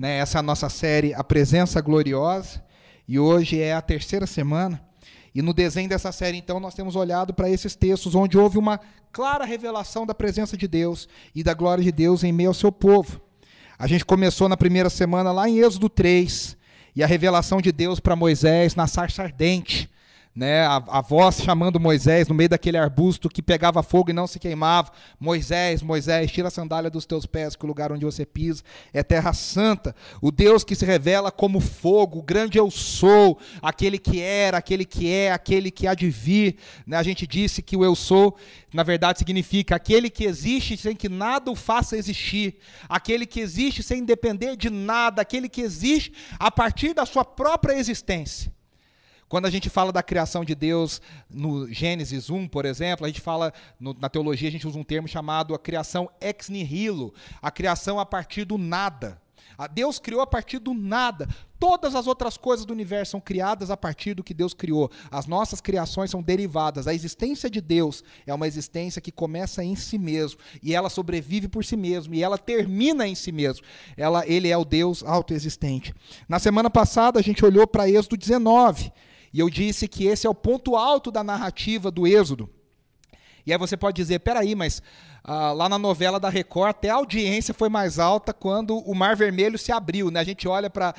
Né? Essa é a nossa série A Presença Gloriosa. E hoje é a terceira semana. E no desenho dessa série, então, nós temos olhado para esses textos onde houve uma clara revelação da presença de Deus e da glória de Deus em meio ao seu povo. A gente começou na primeira semana lá em Êxodo 3, e a revelação de Deus para Moisés na sarça ardente né, a, a, voz chamando Moisés no meio daquele arbusto que pegava fogo e não se queimava. Moisés, Moisés, tira a sandália dos teus pés, que o lugar onde você pisa é terra santa. O Deus que se revela como fogo, o grande eu sou, aquele que era, aquele que é, aquele que há de vir. Né, a gente disse que o eu sou, na verdade, significa aquele que existe sem que nada o faça existir, aquele que existe sem depender de nada, aquele que existe a partir da sua própria existência. Quando a gente fala da criação de Deus no Gênesis 1, por exemplo, a gente fala, no, na teologia, a gente usa um termo chamado a criação ex nihilo, a criação a partir do nada. Deus criou a partir do nada. Todas as outras coisas do universo são criadas a partir do que Deus criou. As nossas criações são derivadas. A existência de Deus é uma existência que começa em si mesmo e ela sobrevive por si mesmo e ela termina em si mesmo. Ela, ele é o Deus autoexistente. Na semana passada a gente olhou para Êxodo 19 e eu disse que esse é o ponto alto da narrativa do Êxodo. E aí você pode dizer, peraí, mas ah, lá na novela da Record até a audiência foi mais alta quando o Mar Vermelho se abriu. Né? A gente olha para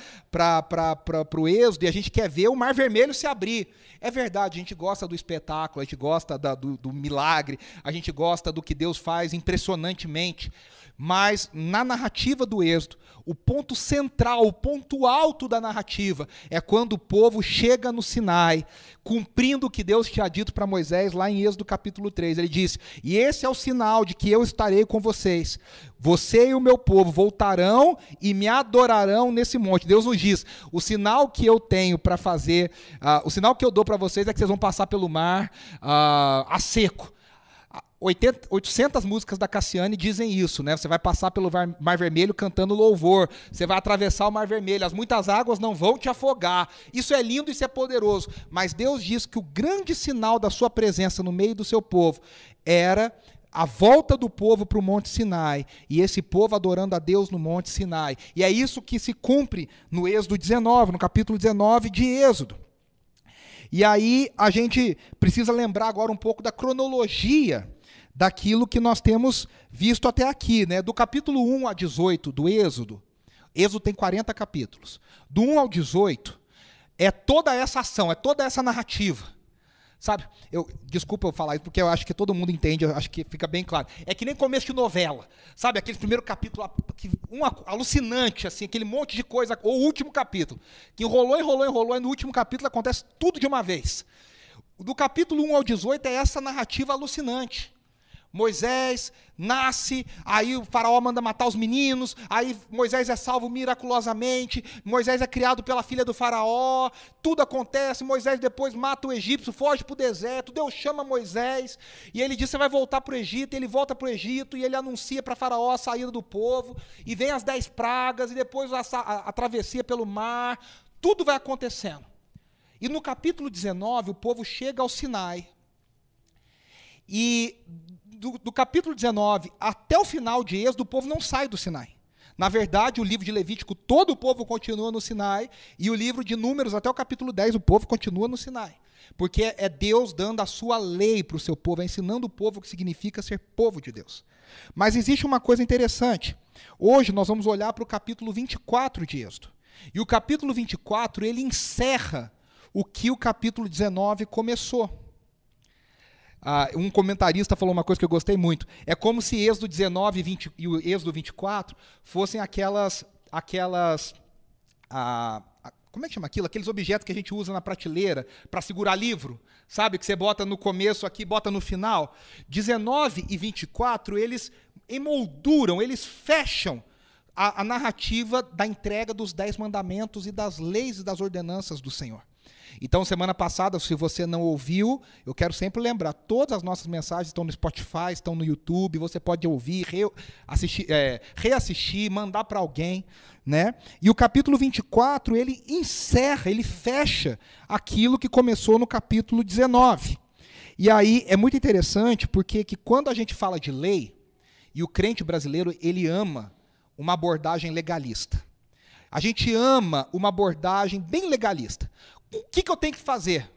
o Êxodo e a gente quer ver o Mar Vermelho se abrir. É verdade, a gente gosta do espetáculo, a gente gosta da, do, do milagre, a gente gosta do que Deus faz impressionantemente. Mas na narrativa do Êxodo, o ponto central, o ponto alto da narrativa é quando o povo chega no Sinai, cumprindo o que Deus tinha dito para Moisés lá em Êxodo capítulo 3. Ele disse: E esse é o sinal de que eu estarei com vocês. Você e o meu povo voltarão e me adorarão nesse monte. Deus nos diz: o sinal que eu tenho para fazer, uh, o sinal que eu dou para vocês é que vocês vão passar pelo mar uh, a seco. 80, 800 músicas da Cassiane dizem isso, né? Você vai passar pelo Mar Vermelho cantando louvor, você vai atravessar o Mar Vermelho, as muitas águas não vão te afogar. Isso é lindo, isso é poderoso. Mas Deus diz que o grande sinal da sua presença no meio do seu povo era a volta do povo para o Monte Sinai, e esse povo adorando a Deus no Monte Sinai. E é isso que se cumpre no Êxodo 19, no capítulo 19 de Êxodo. E aí a gente precisa lembrar agora um pouco da cronologia daquilo que nós temos visto até aqui, né? Do capítulo 1 a 18 do Êxodo. Êxodo tem 40 capítulos. Do 1 ao 18 é toda essa ação, é toda essa narrativa. Sabe? Eu, desculpa eu falar isso, porque eu acho que todo mundo entende, eu acho que fica bem claro. É que nem começo de novela. Sabe? Aquele primeiro capítulo, um alucinante, assim, aquele monte de coisa, ou o último capítulo, que enrolou, enrolou, enrolou, e no último capítulo acontece tudo de uma vez. Do capítulo 1 ao 18 é essa narrativa alucinante. Moisés nasce, aí o faraó manda matar os meninos, aí Moisés é salvo miraculosamente, Moisés é criado pela filha do faraó, tudo acontece, Moisés depois mata o egípcio, foge para o deserto, Deus chama Moisés, e ele diz, você vai voltar para o Egito, ele volta para o Egito, e ele anuncia para faraó a saída do povo, e vem as dez pragas, e depois a, a, a travessia pelo mar, tudo vai acontecendo. E no capítulo 19, o povo chega ao Sinai, e do, do capítulo 19 até o final de Êxodo, o povo não sai do Sinai. Na verdade, o livro de Levítico, todo o povo continua no Sinai, e o livro de Números, até o capítulo 10, o povo continua no Sinai. Porque é Deus dando a sua lei para o seu povo, é ensinando o povo o que significa ser povo de Deus. Mas existe uma coisa interessante. Hoje nós vamos olhar para o capítulo 24 de Êxodo. E o capítulo 24, ele encerra o que o capítulo 19 começou. Ah, um comentarista falou uma coisa que eu gostei muito. É como se Êxodo 19 20, e o Êxodo 24 fossem aquelas. aquelas ah, como é que chama aquilo? Aqueles objetos que a gente usa na prateleira para segurar livro, sabe? Que você bota no começo aqui, bota no final. 19 e 24, eles emolduram, eles fecham a, a narrativa da entrega dos dez mandamentos e das leis e das ordenanças do Senhor. Então, semana passada, se você não ouviu, eu quero sempre lembrar: todas as nossas mensagens estão no Spotify, estão no YouTube, você pode ouvir, re assistir, é, reassistir, mandar para alguém. Né? E o capítulo 24, ele encerra, ele fecha aquilo que começou no capítulo 19. E aí é muito interessante porque que quando a gente fala de lei, e o crente brasileiro, ele ama uma abordagem legalista. A gente ama uma abordagem bem legalista. O que, que eu tenho que fazer?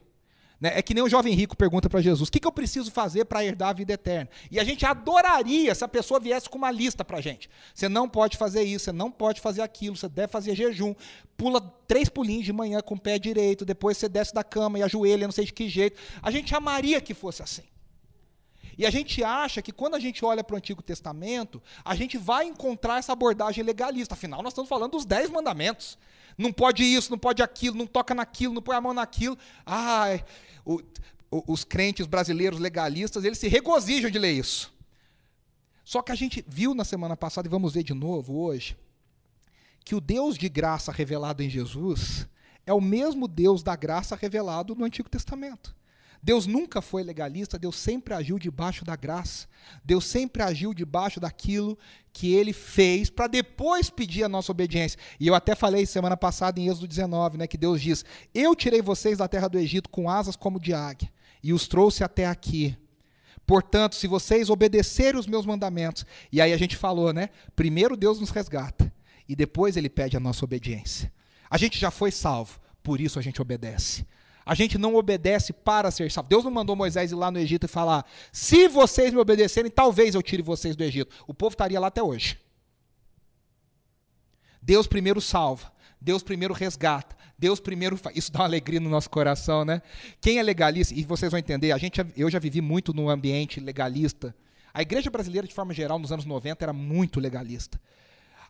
Né? É que nem um jovem rico pergunta para Jesus: o que, que eu preciso fazer para herdar a vida eterna? E a gente adoraria se a pessoa viesse com uma lista para a gente. Você não pode fazer isso, você não pode fazer aquilo, você deve fazer jejum. Pula três pulinhos de manhã com o pé direito, depois você desce da cama e ajoelha, não sei de que jeito. A gente amaria que fosse assim. E a gente acha que quando a gente olha para o Antigo Testamento, a gente vai encontrar essa abordagem legalista. Afinal, nós estamos falando dos dez mandamentos. Não pode isso, não pode aquilo, não toca naquilo, não põe a mão naquilo. Ah, o, o, os crentes brasileiros legalistas, eles se regozijam de ler isso. Só que a gente viu na semana passada, e vamos ver de novo hoje, que o Deus de graça revelado em Jesus é o mesmo Deus da graça revelado no Antigo Testamento. Deus nunca foi legalista, Deus sempre agiu debaixo da graça. Deus sempre agiu debaixo daquilo que ele fez para depois pedir a nossa obediência. E eu até falei semana passada em Êxodo 19, né, que Deus diz: "Eu tirei vocês da terra do Egito com asas como de águia e os trouxe até aqui". Portanto, se vocês obedecerem os meus mandamentos, e aí a gente falou, né? Primeiro Deus nos resgata e depois ele pede a nossa obediência. A gente já foi salvo, por isso a gente obedece. A gente não obedece para ser salvo. Deus não mandou Moisés ir lá no Egito e falar: se vocês me obedecerem, talvez eu tire vocês do Egito. O povo estaria lá até hoje. Deus primeiro salva, Deus primeiro resgata, Deus primeiro faz. Isso dá uma alegria no nosso coração, né? Quem é legalista, e vocês vão entender, a gente, eu já vivi muito no ambiente legalista. A igreja brasileira, de forma geral, nos anos 90, era muito legalista.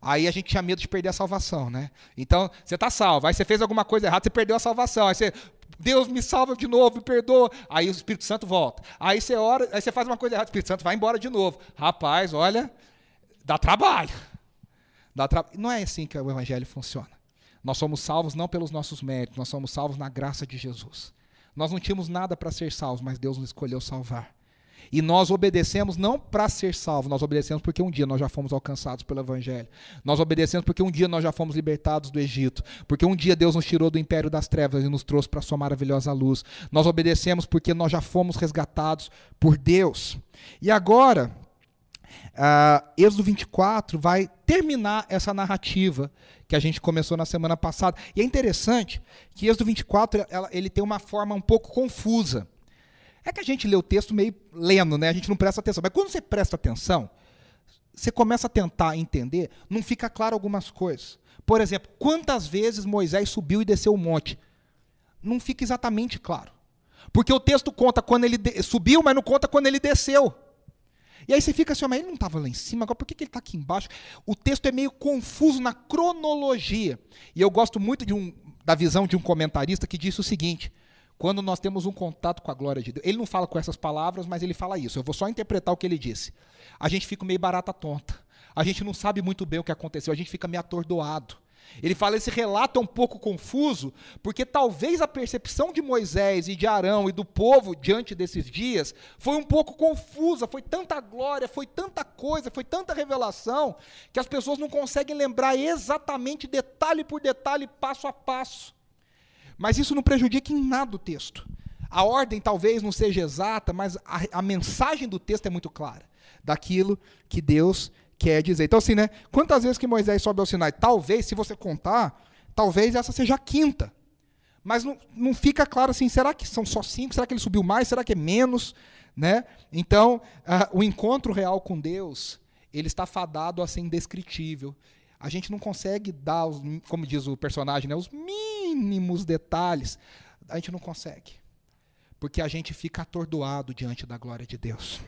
Aí a gente tinha medo de perder a salvação, né? Então, você está salvo, aí você fez alguma coisa errada, você perdeu a salvação. Aí você, Deus me salva de novo, me perdoa. Aí o Espírito Santo volta. Aí você ora, aí você faz uma coisa errada, o Espírito Santo vai embora de novo. Rapaz, olha, dá trabalho. Dá tra... Não é assim que o Evangelho funciona. Nós somos salvos não pelos nossos méritos, nós somos salvos na graça de Jesus. Nós não tínhamos nada para ser salvos, mas Deus nos escolheu salvar. E nós obedecemos não para ser salvos, nós obedecemos porque um dia nós já fomos alcançados pelo Evangelho. Nós obedecemos porque um dia nós já fomos libertados do Egito. Porque um dia Deus nos tirou do império das trevas e nos trouxe para a sua maravilhosa luz. Nós obedecemos porque nós já fomos resgatados por Deus. E agora, uh, Êxodo 24 vai terminar essa narrativa que a gente começou na semana passada. E é interessante que Êxodo 24 ela, ele tem uma forma um pouco confusa. É que a gente lê o texto meio lendo, né? A gente não presta atenção. Mas quando você presta atenção, você começa a tentar entender, não fica claro algumas coisas. Por exemplo, quantas vezes Moisés subiu e desceu o monte? Não fica exatamente claro. Porque o texto conta quando ele subiu, mas não conta quando ele desceu. E aí você fica assim, mas ele não estava lá em cima, agora por que, que ele está aqui embaixo? O texto é meio confuso na cronologia. E eu gosto muito um, da visão de um comentarista que disse o seguinte: quando nós temos um contato com a glória de Deus. Ele não fala com essas palavras, mas ele fala isso. Eu vou só interpretar o que ele disse. A gente fica meio barata tonta. A gente não sabe muito bem o que aconteceu, a gente fica meio atordoado. Ele fala esse relato é um pouco confuso, porque talvez a percepção de Moisés e de Arão e do povo diante desses dias foi um pouco confusa, foi tanta glória, foi tanta coisa, foi tanta revelação, que as pessoas não conseguem lembrar exatamente detalhe por detalhe, passo a passo. Mas isso não prejudica em nada o texto. A ordem talvez não seja exata, mas a, a mensagem do texto é muito clara daquilo que Deus quer dizer. Então, assim, né? Quantas vezes que Moisés sobe ao Sinai? Talvez, se você contar, talvez essa seja a quinta. Mas não, não fica claro assim, será que são só cinco? Será que ele subiu mais? Será que é menos? Né? Então, uh, o encontro real com Deus, ele está fadado a ser indescritível a gente não consegue dar, os, como diz o personagem, né, os mínimos detalhes. A gente não consegue. Porque a gente fica atordoado diante da glória de Deus.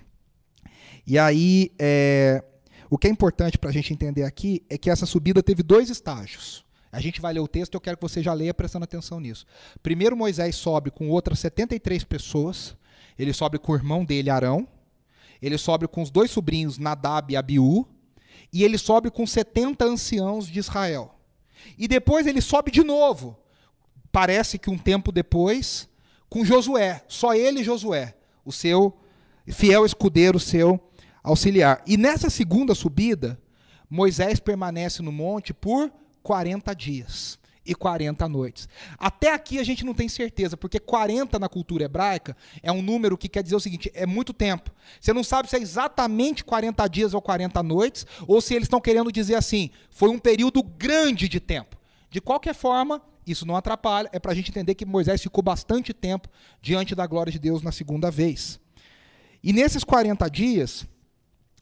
E aí, é, o que é importante para a gente entender aqui é que essa subida teve dois estágios. A gente vai ler o texto eu quero que você já leia prestando atenção nisso. Primeiro, Moisés sobe com outras 73 pessoas. Ele sobe com o irmão dele, Arão. Ele sobe com os dois sobrinhos, Nadab e Abiú e ele sobe com 70 anciãos de Israel. E depois ele sobe de novo, parece que um tempo depois, com Josué, só ele e Josué, o seu fiel escudeiro, seu auxiliar. E nessa segunda subida, Moisés permanece no monte por 40 dias e 40 noites. Até aqui a gente não tem certeza, porque 40 na cultura hebraica é um número que quer dizer o seguinte: é muito tempo. Você não sabe se é exatamente 40 dias ou 40 noites, ou se eles estão querendo dizer assim, foi um período grande de tempo. De qualquer forma, isso não atrapalha, é para a gente entender que Moisés ficou bastante tempo diante da glória de Deus na segunda vez. E nesses 40 dias,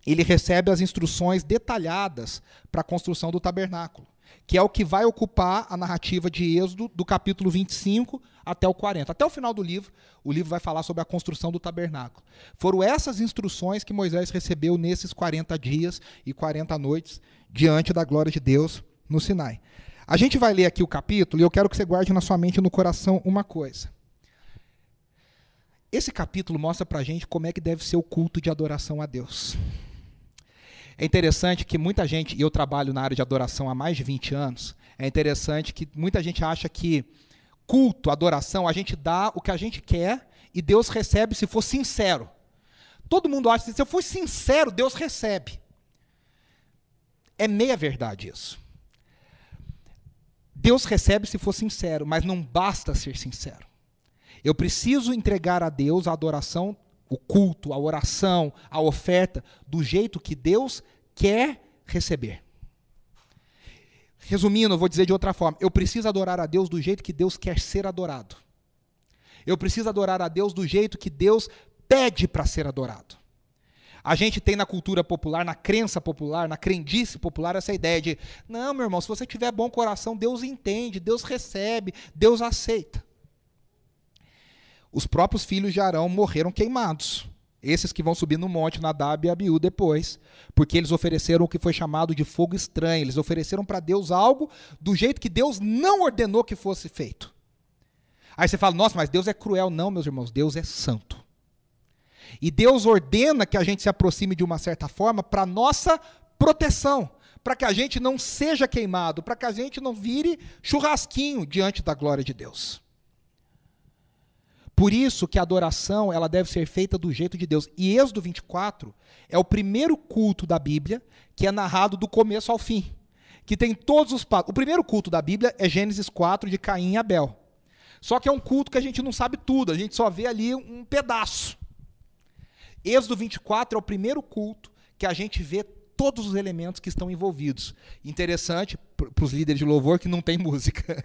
ele recebe as instruções detalhadas para a construção do tabernáculo, que é o que vai ocupar a narrativa de Êxodo do capítulo 25 até o 40. Até o final do livro, o livro vai falar sobre a construção do tabernáculo. Foram essas instruções que Moisés recebeu nesses 40 dias e 40 noites diante da glória de Deus no Sinai. A gente vai ler aqui o capítulo e eu quero que você guarde na sua mente e no coração uma coisa. Esse capítulo mostra para a gente como é que deve ser o culto de adoração a Deus. É interessante que muita gente, e eu trabalho na área de adoração há mais de 20 anos, é interessante que muita gente acha que culto, adoração, a gente dá o que a gente quer e Deus recebe se for sincero. Todo mundo acha que se eu for sincero, Deus recebe. É meia verdade isso. Deus recebe se for sincero, mas não basta ser sincero. Eu preciso entregar a Deus a adoração, o culto, a oração, a oferta, do jeito que Deus quer receber. Resumindo, eu vou dizer de outra forma: eu preciso adorar a Deus do jeito que Deus quer ser adorado. Eu preciso adorar a Deus do jeito que Deus pede para ser adorado. A gente tem na cultura popular, na crença popular, na crendice popular, essa ideia de: não, meu irmão, se você tiver bom coração, Deus entende, Deus recebe, Deus aceita. Os próprios filhos de Arão morreram queimados. Esses que vão subir no monte, Nadab e Abiú depois, porque eles ofereceram o que foi chamado de fogo estranho. Eles ofereceram para Deus algo do jeito que Deus não ordenou que fosse feito. Aí você fala, nossa, mas Deus é cruel. Não, meus irmãos, Deus é santo. E Deus ordena que a gente se aproxime de uma certa forma para nossa proteção, para que a gente não seja queimado, para que a gente não vire churrasquinho diante da glória de Deus. Por isso que a adoração ela deve ser feita do jeito de Deus. E Êxodo 24 é o primeiro culto da Bíblia que é narrado do começo ao fim. Que tem todos os passos. O primeiro culto da Bíblia é Gênesis 4 de Caim e Abel. Só que é um culto que a gente não sabe tudo, a gente só vê ali um pedaço. Êxodo 24 é o primeiro culto que a gente vê todos os elementos que estão envolvidos. Interessante para os líderes de louvor que não tem música.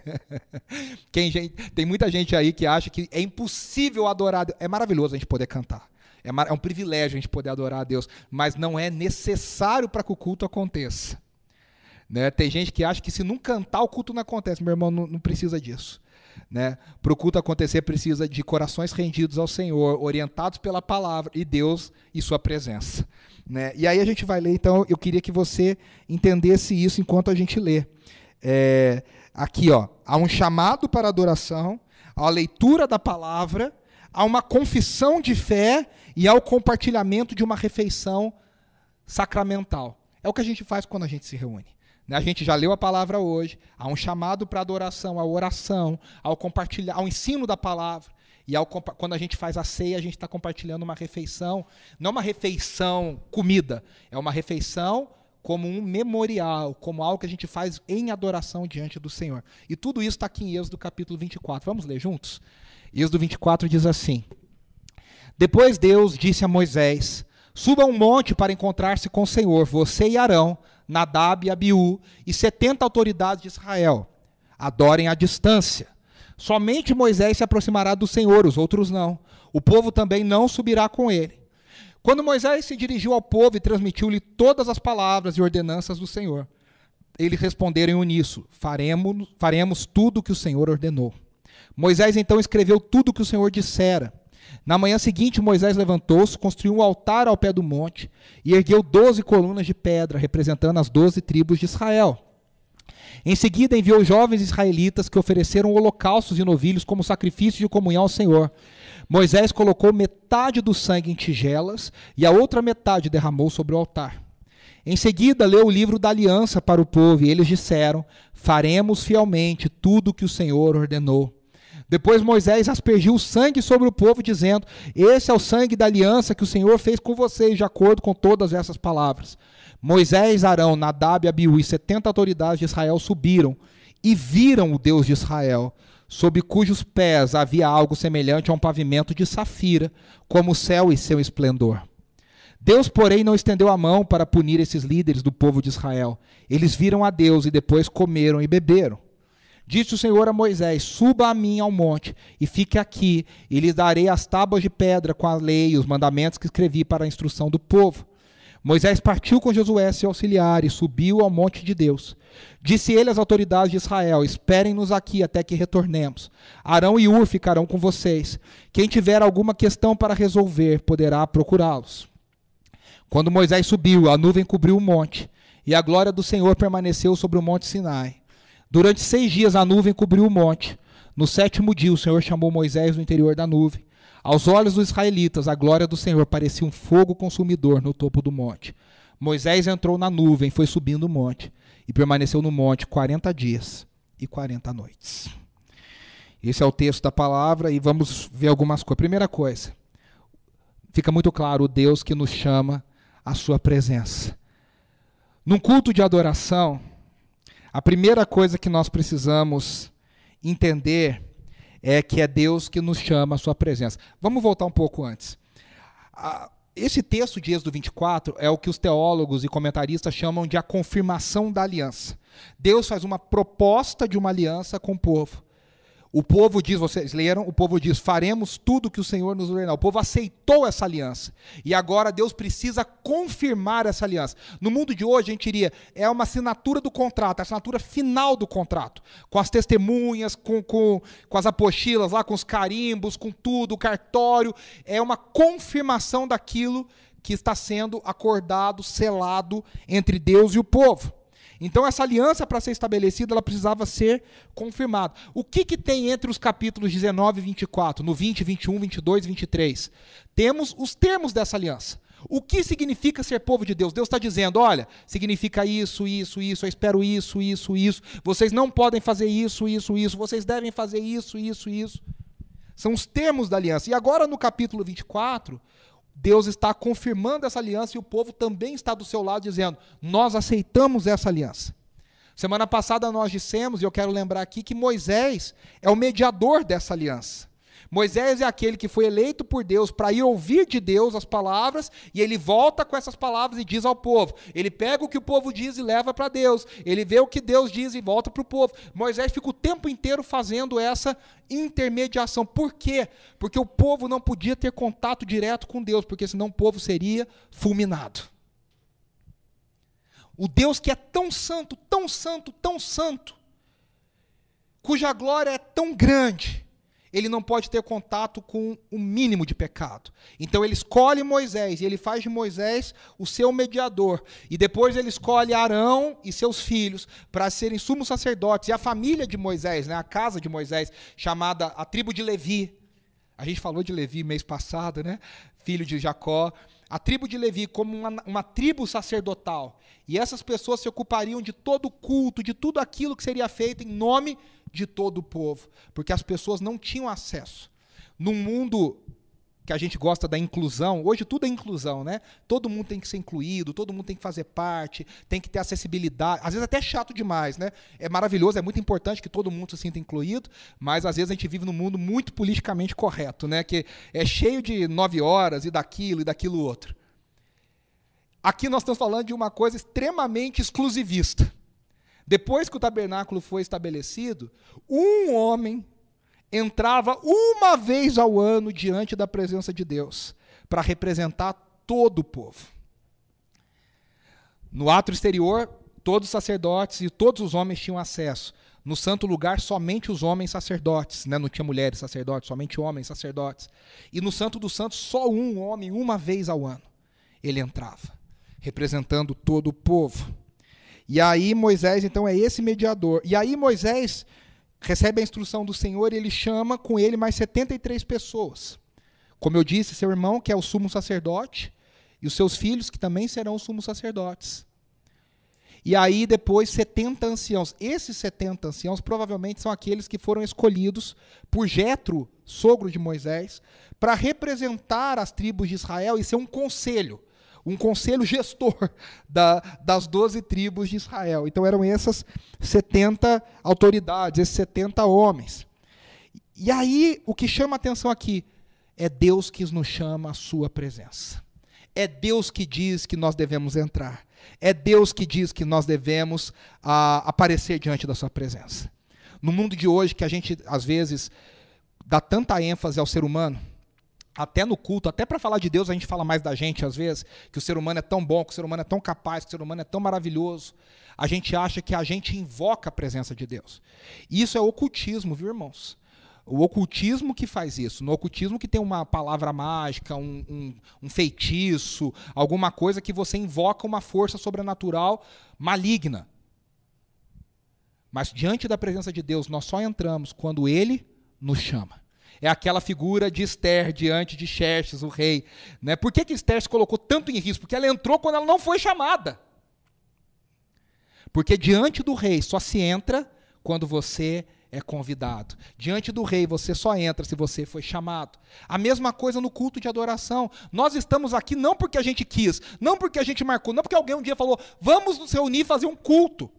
Quem, tem muita gente aí que acha que é impossível adorar. É maravilhoso a gente poder cantar. É, é um privilégio a gente poder adorar a Deus, mas não é necessário para que o culto aconteça. Né? Tem gente que acha que se não cantar, o culto não acontece. Meu irmão, não, não precisa disso. Né? Para o culto acontecer, precisa de corações rendidos ao Senhor, orientados pela palavra e Deus e sua presença. Né? E aí a gente vai ler, então, eu queria que você entendesse isso enquanto a gente lê. É, aqui, ó, há um chamado para adoração, a leitura da palavra, há uma confissão de fé e ao compartilhamento de uma refeição sacramental. É o que a gente faz quando a gente se reúne. Né? A gente já leu a palavra hoje, há um chamado para adoração, à oração, ao compartilhar, ao ensino da palavra. E ao, quando a gente faz a ceia, a gente está compartilhando uma refeição, não uma refeição comida, é uma refeição como um memorial, como algo que a gente faz em adoração diante do Senhor. E tudo isso está aqui em Êxodo capítulo 24. Vamos ler juntos? Êxodo 24 diz assim: Depois Deus disse a Moisés: Suba um monte para encontrar-se com o Senhor, você e Arão, Nadab e Abiú, e setenta autoridades de Israel. Adorem à distância. Somente Moisés se aproximará do Senhor, os outros não. O povo também não subirá com ele. Quando Moisés se dirigiu ao povo e transmitiu-lhe todas as palavras e ordenanças do Senhor, eles responderam uníssono: faremos, faremos tudo o que o Senhor ordenou. Moisés então escreveu tudo o que o Senhor dissera. Na manhã seguinte, Moisés levantou-se, construiu um altar ao pé do monte e ergueu doze colunas de pedra, representando as doze tribos de Israel. Em seguida, enviou jovens israelitas que ofereceram holocaustos e novilhos como sacrifício de comunhão ao Senhor. Moisés colocou metade do sangue em tigelas e a outra metade derramou sobre o altar. Em seguida, leu o livro da aliança para o povo e eles disseram: Faremos fielmente tudo o que o Senhor ordenou. Depois Moisés aspergiu o sangue sobre o povo, dizendo: Esse é o sangue da aliança que o Senhor fez com vocês, de acordo com todas essas palavras. Moisés, Arão, Nadab, Abiú e setenta autoridades de Israel subiram e viram o Deus de Israel, sob cujos pés havia algo semelhante a um pavimento de safira, como o céu e seu esplendor. Deus, porém, não estendeu a mão para punir esses líderes do povo de Israel. Eles viram a Deus e depois comeram e beberam. Disse o Senhor a Moisés: Suba a mim ao monte e fique aqui, e lhes darei as tábuas de pedra com a lei e os mandamentos que escrevi para a instrução do povo. Moisés partiu com Josué, seu auxiliar, e subiu ao monte de Deus. Disse ele às autoridades de Israel: Esperem-nos aqui até que retornemos. Arão e Ur ficarão com vocês. Quem tiver alguma questão para resolver, poderá procurá-los. Quando Moisés subiu, a nuvem cobriu o monte, e a glória do Senhor permaneceu sobre o monte Sinai. Durante seis dias a nuvem cobriu o monte. No sétimo dia, o Senhor chamou Moisés no interior da nuvem. Aos olhos dos israelitas, a glória do Senhor parecia um fogo consumidor no topo do monte. Moisés entrou na nuvem, foi subindo o monte e permaneceu no monte 40 dias e 40 noites. Esse é o texto da palavra e vamos ver algumas coisas. Primeira coisa, fica muito claro o Deus que nos chama à sua presença. Num culto de adoração, a primeira coisa que nós precisamos entender é que é Deus que nos chama à sua presença. Vamos voltar um pouco antes. Esse texto de Êxodo 24 é o que os teólogos e comentaristas chamam de a confirmação da aliança. Deus faz uma proposta de uma aliança com o povo. O povo diz, vocês leram, o povo diz: faremos tudo que o Senhor nos ordenou. O povo aceitou essa aliança. E agora Deus precisa confirmar essa aliança. No mundo de hoje, a gente diria, é uma assinatura do contrato, a assinatura final do contrato. Com as testemunhas, com, com, com as apostilas lá, com os carimbos, com tudo, o cartório. É uma confirmação daquilo que está sendo acordado, selado entre Deus e o povo. Então essa aliança para ser estabelecida, ela precisava ser confirmada. O que, que tem entre os capítulos 19 e 24, no 20, 21, 22 e 23? Temos os termos dessa aliança. O que significa ser povo de Deus? Deus está dizendo: olha, significa isso, isso, isso, eu espero isso, isso, isso. Vocês não podem fazer isso, isso, isso. Vocês devem fazer isso, isso, isso. São os termos da aliança. E agora no capítulo 24, Deus está confirmando essa aliança e o povo também está do seu lado dizendo: Nós aceitamos essa aliança. Semana passada nós dissemos, e eu quero lembrar aqui, que Moisés é o mediador dessa aliança. Moisés é aquele que foi eleito por Deus para ir ouvir de Deus as palavras, e ele volta com essas palavras e diz ao povo. Ele pega o que o povo diz e leva para Deus. Ele vê o que Deus diz e volta para o povo. Moisés fica o tempo inteiro fazendo essa intermediação. Por quê? Porque o povo não podia ter contato direto com Deus, porque senão o povo seria fulminado. O Deus que é tão santo, tão santo, tão santo, cuja glória é tão grande, ele não pode ter contato com o um mínimo de pecado. Então ele escolhe Moisés e ele faz de Moisés o seu mediador. E depois ele escolhe Arão e seus filhos para serem sumos sacerdotes. E a família de Moisés, né, a casa de Moisés, chamada a tribo de Levi. A gente falou de Levi mês passado, né? Filho de Jacó a tribo de Levi como uma, uma, tribo sacerdotal. E essas pessoas se ocupariam de todo o culto, de tudo aquilo que seria feito em nome de todo o povo, porque as pessoas não tinham acesso. Num mundo que a gente gosta da inclusão, hoje tudo é inclusão, né? Todo mundo tem que ser incluído, todo mundo tem que fazer parte, tem que ter acessibilidade. Às vezes até é chato demais, né? É maravilhoso, é muito importante que todo mundo se sinta incluído, mas às vezes a gente vive num mundo muito politicamente correto, né? Que é cheio de nove horas e daquilo e daquilo outro. Aqui nós estamos falando de uma coisa extremamente exclusivista. Depois que o tabernáculo foi estabelecido, um homem entrava uma vez ao ano diante da presença de Deus, para representar todo o povo. No ato exterior, todos os sacerdotes e todos os homens tinham acesso. No santo lugar, somente os homens sacerdotes, né? não tinha mulheres sacerdotes, somente homens sacerdotes. E no santo dos santos, só um homem, uma vez ao ano, ele entrava, representando todo o povo. E aí Moisés, então, é esse mediador. E aí Moisés recebe a instrução do Senhor e ele chama com ele mais 73 pessoas. Como eu disse, seu irmão, que é o sumo sacerdote, e os seus filhos, que também serão os sumos sacerdotes. E aí, depois, 70 anciãos. Esses 70 anciãos provavelmente são aqueles que foram escolhidos por Jetro, sogro de Moisés, para representar as tribos de Israel e ser um conselho um conselho gestor da, das doze tribos de Israel. Então eram essas 70 autoridades, esses 70 homens. E aí, o que chama a atenção aqui é Deus que nos chama à sua presença. É Deus que diz que nós devemos entrar. É Deus que diz que nós devemos ah, aparecer diante da sua presença. No mundo de hoje, que a gente, às vezes, dá tanta ênfase ao ser humano, até no culto, até para falar de Deus, a gente fala mais da gente, às vezes, que o ser humano é tão bom, que o ser humano é tão capaz, que o ser humano é tão maravilhoso. A gente acha que a gente invoca a presença de Deus. Isso é ocultismo, viu, irmãos? O ocultismo que faz isso. No ocultismo que tem uma palavra mágica, um, um, um, feitiço, alguma coisa que você invoca uma força sobrenatural maligna. Mas diante da presença de Deus, nós só entramos quando Ele nos chama. É aquela figura de Esther diante de Xerxes, o rei. Né? Por que, que Esther se colocou tanto em risco? Porque ela entrou quando ela não foi chamada. Porque diante do rei só se entra quando você é convidado. Diante do rei você só entra se você foi chamado. A mesma coisa no culto de adoração. Nós estamos aqui não porque a gente quis, não porque a gente marcou, não porque alguém um dia falou, vamos nos reunir e fazer um culto.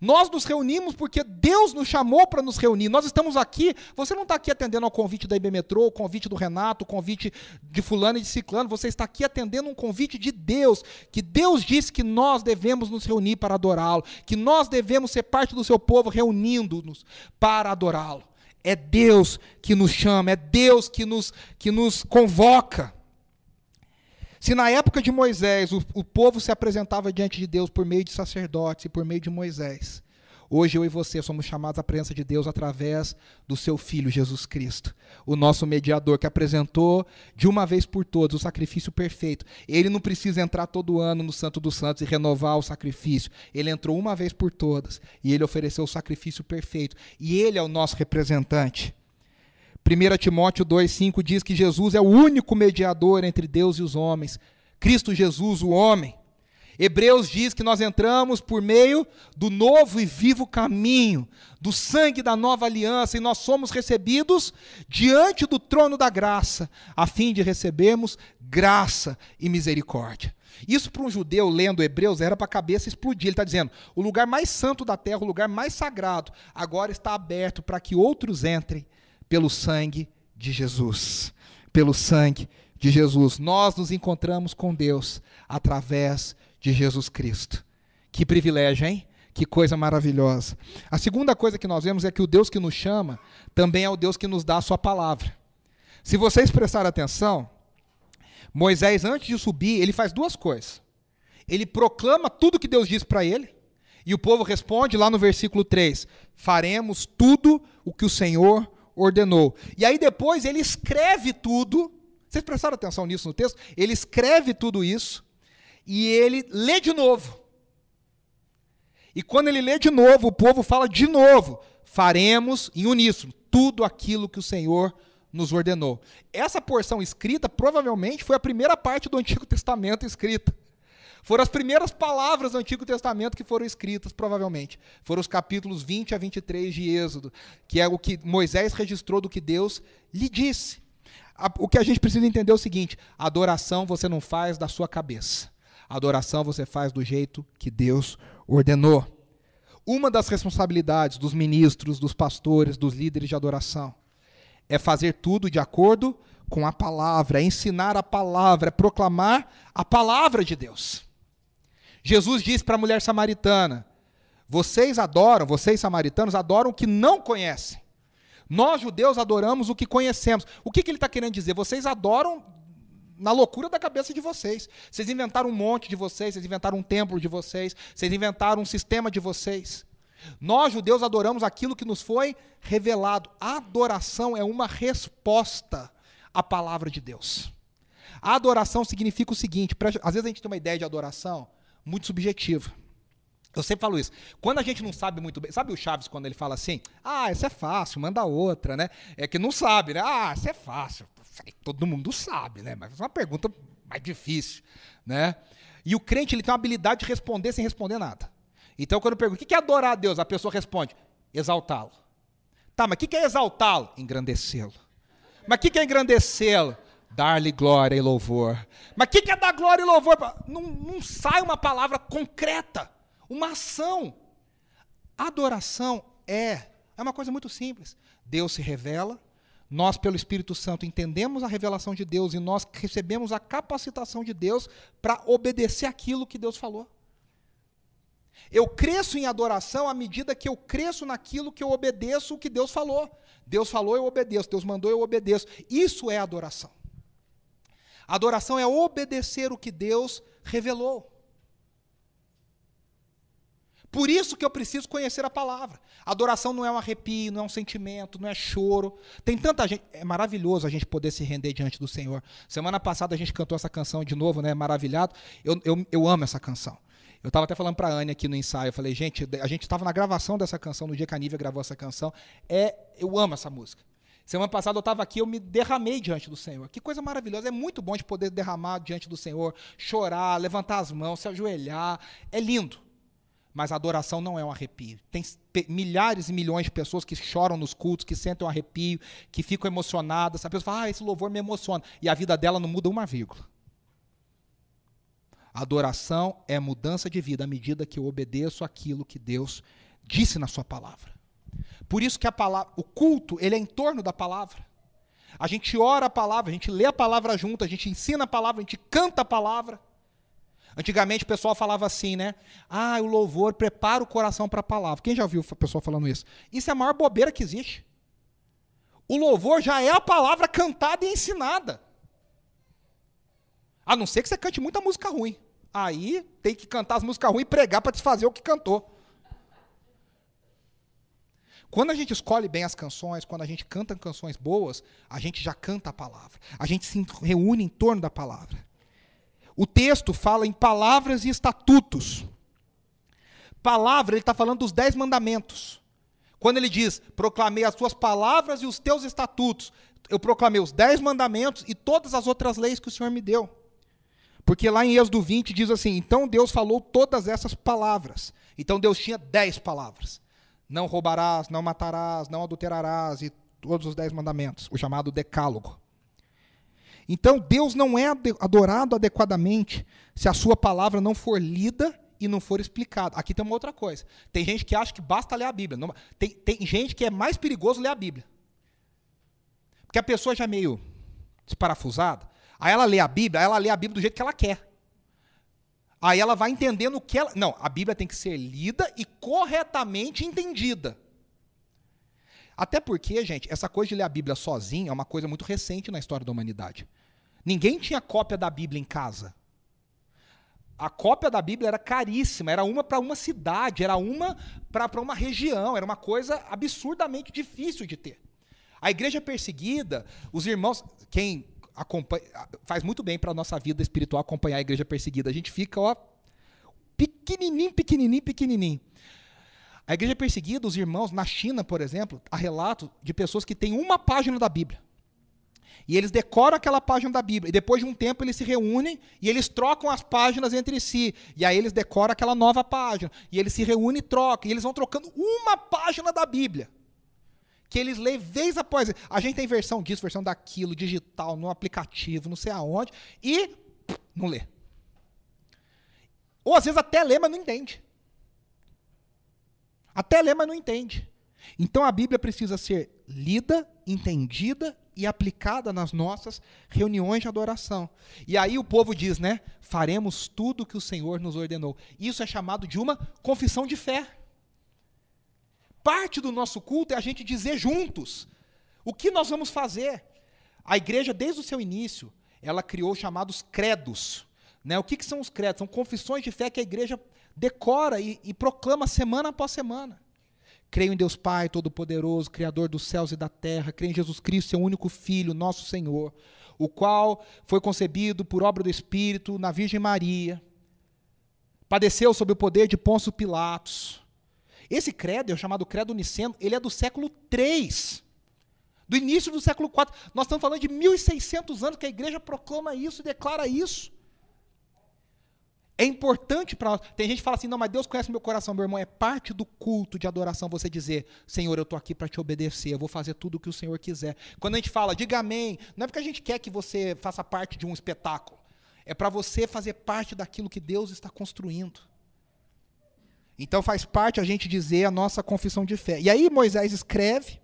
Nós nos reunimos porque Deus nos chamou para nos reunir. Nós estamos aqui. Você não está aqui atendendo ao convite da IB Metrô, o convite do Renato, o convite de Fulano e de Ciclano. Você está aqui atendendo um convite de Deus. Que Deus disse que nós devemos nos reunir para adorá-lo. Que nós devemos ser parte do seu povo reunindo-nos para adorá-lo. É Deus que nos chama, é Deus que nos, que nos convoca. Se na época de Moisés o, o, povo se apresentava diante de Deus por meio de sacerdotes e por meio de Moisés, hoje eu e você somos chamados à presença de Deus através do seu Filho Jesus Cristo, o nosso mediador que apresentou de uma vez por todas o sacrifício perfeito. Ele não precisa entrar todo ano no Santo dos Santos e renovar o sacrifício. Ele entrou uma vez por todas e ele ofereceu o sacrifício perfeito. E ele é o nosso representante. 1 Timóteo 2,5 diz que Jesus é o único mediador entre Deus e os homens. Cristo Jesus, o homem. Hebreus diz que nós entramos por meio do novo e vivo caminho, do sangue da nova aliança, e nós somos recebidos diante do trono da graça, a fim de recebermos graça e misericórdia. Isso para um judeu lendo Hebreus era para a cabeça explodir. Ele está dizendo: o lugar mais santo da terra, o lugar mais sagrado, agora está aberto para que outros entrem pelo sangue de Jesus. Pelo sangue de Jesus. Nós nos encontramos com Deus através de Jesus Cristo. Que privilégio, hein? Que coisa maravilhosa. A segunda coisa que nós vemos é que o Deus que nos chama também é o Deus que nos dá a sua palavra. Se vocês prestarem atenção, Moisés, antes de subir, ele faz duas coisas. Ele proclama tudo que Deus diz para ele, e o povo responde lá no versículo 3: Faremos tudo o que o Senhor ordenou. E aí depois ele escreve tudo. Vocês prestaram atenção nisso no texto? Ele escreve tudo isso e ele lê de novo. E quando ele lê de novo, o povo fala de novo: faremos em uníssono tudo aquilo que o Senhor nos ordenou. Essa porção escrita provavelmente foi a primeira parte do Antigo Testamento escrita. Foram as primeiras palavras do Antigo Testamento que foram escritas, provavelmente. Foram os capítulos 20 a 23 de Êxodo, que é o que Moisés registrou do que Deus lhe disse. O que a gente precisa entender é o seguinte: adoração você não faz da sua cabeça. Adoração você faz do jeito que Deus ordenou. Uma das responsabilidades dos ministros, dos pastores, dos líderes de adoração é fazer tudo de acordo com a palavra, é ensinar a palavra, é proclamar a palavra de Deus. Jesus disse para a mulher samaritana: Vocês adoram, vocês samaritanos adoram o que não conhecem. Nós, judeus, adoramos o que conhecemos. O que, que ele está querendo dizer? Vocês adoram na loucura da cabeça de vocês. Vocês inventaram um monte de vocês, vocês inventaram um templo de vocês, vocês inventaram um sistema de vocês. Nós, judeus, adoramos aquilo que nos foi revelado. A adoração é uma resposta à palavra de Deus. A adoração significa o seguinte: às vezes a gente tem uma ideia de adoração muito subjetiva. Eu sempre falo isso. Quando a gente não sabe muito bem, sabe o Chaves quando ele fala assim: "Ah, isso é fácil, manda outra", né? É que não sabe, né? Ah, isso é fácil. Todo mundo sabe, né? Mas é uma pergunta mais difícil, né? E o crente ele tem uma habilidade de responder sem responder nada. Então, quando eu pergunto: "O que é adorar a Deus?", a pessoa responde: "Exaltá-lo". Tá, mas o que é exaltá-lo? Engrandecê-lo. Mas o que é engrandecê-lo? Dar-lhe glória e louvor. Mas o que, que é dar glória e louvor? Não, não sai uma palavra concreta, uma ação. Adoração é, é uma coisa muito simples. Deus se revela, nós, pelo Espírito Santo, entendemos a revelação de Deus e nós recebemos a capacitação de Deus para obedecer aquilo que Deus falou. Eu cresço em adoração à medida que eu cresço naquilo que eu obedeço o que Deus falou. Deus falou, eu obedeço. Deus mandou, eu obedeço. Isso é adoração. Adoração é obedecer o que Deus revelou. Por isso que eu preciso conhecer a palavra. Adoração não é um arrepio, não é um sentimento, não é choro. Tem tanta gente. É maravilhoso a gente poder se render diante do Senhor. Semana passada a gente cantou essa canção de novo, né? Maravilhado. Eu, eu, eu amo essa canção. Eu estava até falando para a Anne aqui no ensaio. Eu falei, gente, a gente estava na gravação dessa canção, no dia que a Nívia gravou essa canção. É, eu amo essa música. Semana passada eu estava aqui, eu me derramei diante do Senhor. Que coisa maravilhosa. É muito bom de poder derramar diante do Senhor, chorar, levantar as mãos, se ajoelhar. É lindo. Mas a adoração não é um arrepio. Tem milhares e milhões de pessoas que choram nos cultos, que sentem um arrepio, que ficam emocionadas. A pessoa fala, ah, esse louvor me emociona. E a vida dela não muda uma vírgula. Adoração é mudança de vida à medida que eu obedeço aquilo que Deus disse na sua palavra. Por isso que a palavra, o culto, ele é em torno da palavra. A gente ora a palavra, a gente lê a palavra junto, a gente ensina a palavra, a gente canta a palavra. Antigamente o pessoal falava assim, né? Ah, o louvor prepara o coração para a palavra. Quem já ouviu o pessoal falando isso? Isso é a maior bobeira que existe. O louvor já é a palavra cantada e ensinada. A não ser que você cante muita música ruim. Aí tem que cantar as músicas ruins e pregar para desfazer o que cantou. Quando a gente escolhe bem as canções, quando a gente canta canções boas, a gente já canta a palavra. A gente se reúne em torno da palavra. O texto fala em palavras e estatutos. Palavra, ele está falando dos dez mandamentos. Quando ele diz, proclamei as tuas palavras e os teus estatutos, eu proclamei os dez mandamentos e todas as outras leis que o Senhor me deu. Porque lá em Êxodo 20 diz assim: então Deus falou todas essas palavras. Então Deus tinha dez palavras: não roubarás, não matarás, não adulterarás e todos os dez mandamentos, o chamado Decálogo. Então, Deus não é adorado adequadamente se a sua palavra não for lida e não for explicada. Aqui tem uma outra coisa. Tem gente que acha que basta ler a Bíblia. Tem, tem gente que é mais perigoso ler a Bíblia. Porque a pessoa já é meio desparafusada. Aí ela lê a Bíblia, aí ela lê a Bíblia do jeito que ela quer. Aí ela vai entendendo o que ela. Não, a Bíblia tem que ser lida e corretamente entendida. Até porque, gente, essa coisa de ler a Bíblia sozinho é uma coisa muito recente na história da humanidade. Ninguém tinha cópia da Bíblia em casa. A cópia da Bíblia era caríssima, era uma para uma cidade, era uma para uma região, era uma coisa absurdamente difícil de ter. A igreja perseguida, os irmãos, quem acompanha, faz muito bem para nossa vida espiritual acompanhar a igreja perseguida. A gente fica, ó, pequenininho, pequenininho, pequenininho. A igreja perseguida, os irmãos, na China, por exemplo, há relato de pessoas que têm uma página da Bíblia. E eles decoram aquela página da Bíblia. E depois de um tempo eles se reúnem e eles trocam as páginas entre si. E aí eles decoram aquela nova página. E eles se reúnem e trocam. E eles vão trocando uma página da Bíblia. Que eles leem vez após. A gente tem versão disso, versão daquilo, digital, no aplicativo, não sei aonde. E não lê. Ou às vezes até lê, mas não entende. Até lê, mas não entende. Então a Bíblia precisa ser lida, entendida e aplicada nas nossas reuniões de adoração. E aí o povo diz, né? Faremos tudo o que o Senhor nos ordenou. Isso é chamado de uma confissão de fé. Parte do nosso culto é a gente dizer juntos o que nós vamos fazer. A igreja, desde o seu início, ela criou chamados credos. Né? O que, que são os credos? São confissões de fé que a igreja decora e, e proclama semana após semana. Creio em Deus Pai Todo-Poderoso, Criador dos céus e da terra. Creio em Jesus Cristo, seu único Filho, nosso Senhor, o qual foi concebido por obra do Espírito na Virgem Maria. Padeceu sob o poder de Pôncio Pilatos. Esse credo, é chamado credo niceno, ele é do século III. Do início do século IV. Nós estamos falando de 1.600 anos que a igreja proclama isso e declara isso. É importante para nós. Tem gente que fala assim: não, mas Deus conhece meu coração, meu irmão. É parte do culto de adoração você dizer: Senhor, eu estou aqui para te obedecer, eu vou fazer tudo o que o Senhor quiser. Quando a gente fala, diga amém, não é porque a gente quer que você faça parte de um espetáculo. É para você fazer parte daquilo que Deus está construindo. Então faz parte a gente dizer a nossa confissão de fé. E aí Moisés escreve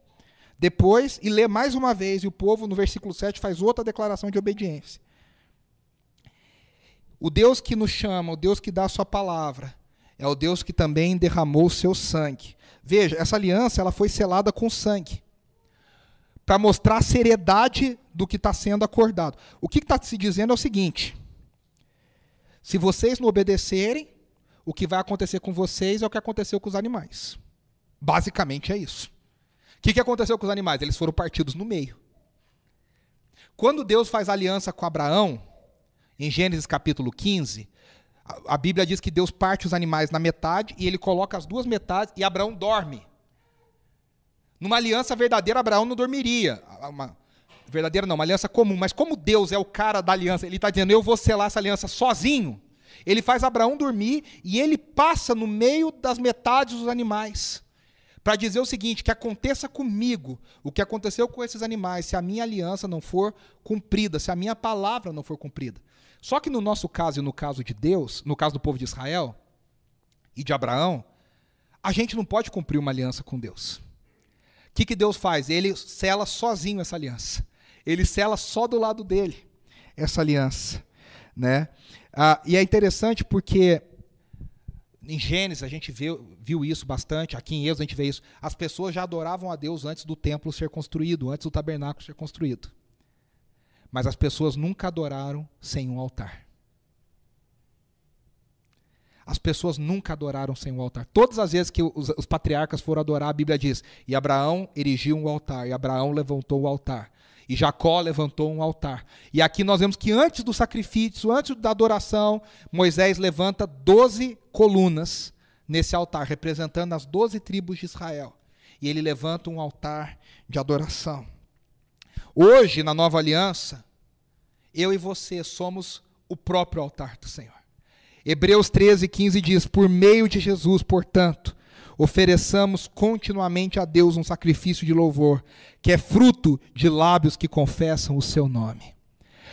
depois e lê mais uma vez, e o povo, no versículo 7, faz outra declaração de obediência. O Deus que nos chama, o Deus que dá a sua palavra, é o Deus que também derramou o seu sangue. Veja, essa aliança ela foi selada com sangue para mostrar a seriedade do que está sendo acordado. O que está se dizendo é o seguinte: se vocês não obedecerem, o que vai acontecer com vocês é o que aconteceu com os animais. Basicamente é isso. O que, que aconteceu com os animais? Eles foram partidos no meio. Quando Deus faz aliança com Abraão, em Gênesis capítulo 15, a, Bíblia diz que Deus parte os animais na metade e ele coloca as duas metades e Abraão dorme. Numa aliança verdadeira, Abraão não dormiria. Uma, verdadeira não, uma aliança comum. Mas como Deus é o cara da aliança, ele está dizendo, eu vou selar essa aliança sozinho. Ele faz Abraão dormir e ele passa no meio das metades dos animais. Para dizer o seguinte: que aconteça comigo o que aconteceu com esses animais, se a minha aliança não for cumprida, se a minha palavra não for cumprida. Só que no nosso caso e no caso de Deus, no caso do povo de Israel e de Abraão, a gente não pode cumprir uma aliança com Deus. O que, que Deus faz? Ele sela sozinho essa aliança. Ele sela só do lado dele essa aliança. Né? Ah, e é interessante porque em Gênesis a gente viu, viu isso bastante, aqui em Êxodo a gente vê isso. As pessoas já adoravam a Deus antes do templo ser construído, antes do tabernáculo ser construído. Mas as pessoas nunca adoraram sem um altar. As pessoas nunca adoraram sem um altar. Todas as vezes que os, os, patriarcas foram adorar, a Bíblia diz: e Abraão erigiu um altar, e Abraão levantou o altar, e Jacó levantou um altar. E aqui nós vemos que antes do sacrifício, antes da adoração, Moisés levanta doze colunas nesse altar, representando as doze tribos de Israel. E ele levanta um altar de adoração. Hoje, na nova aliança, eu e você somos o próprio altar do Senhor. Hebreus 13, 15 diz: Por meio de Jesus, portanto, ofereçamos continuamente a Deus um sacrifício de louvor, que é fruto de lábios que confessam o seu nome.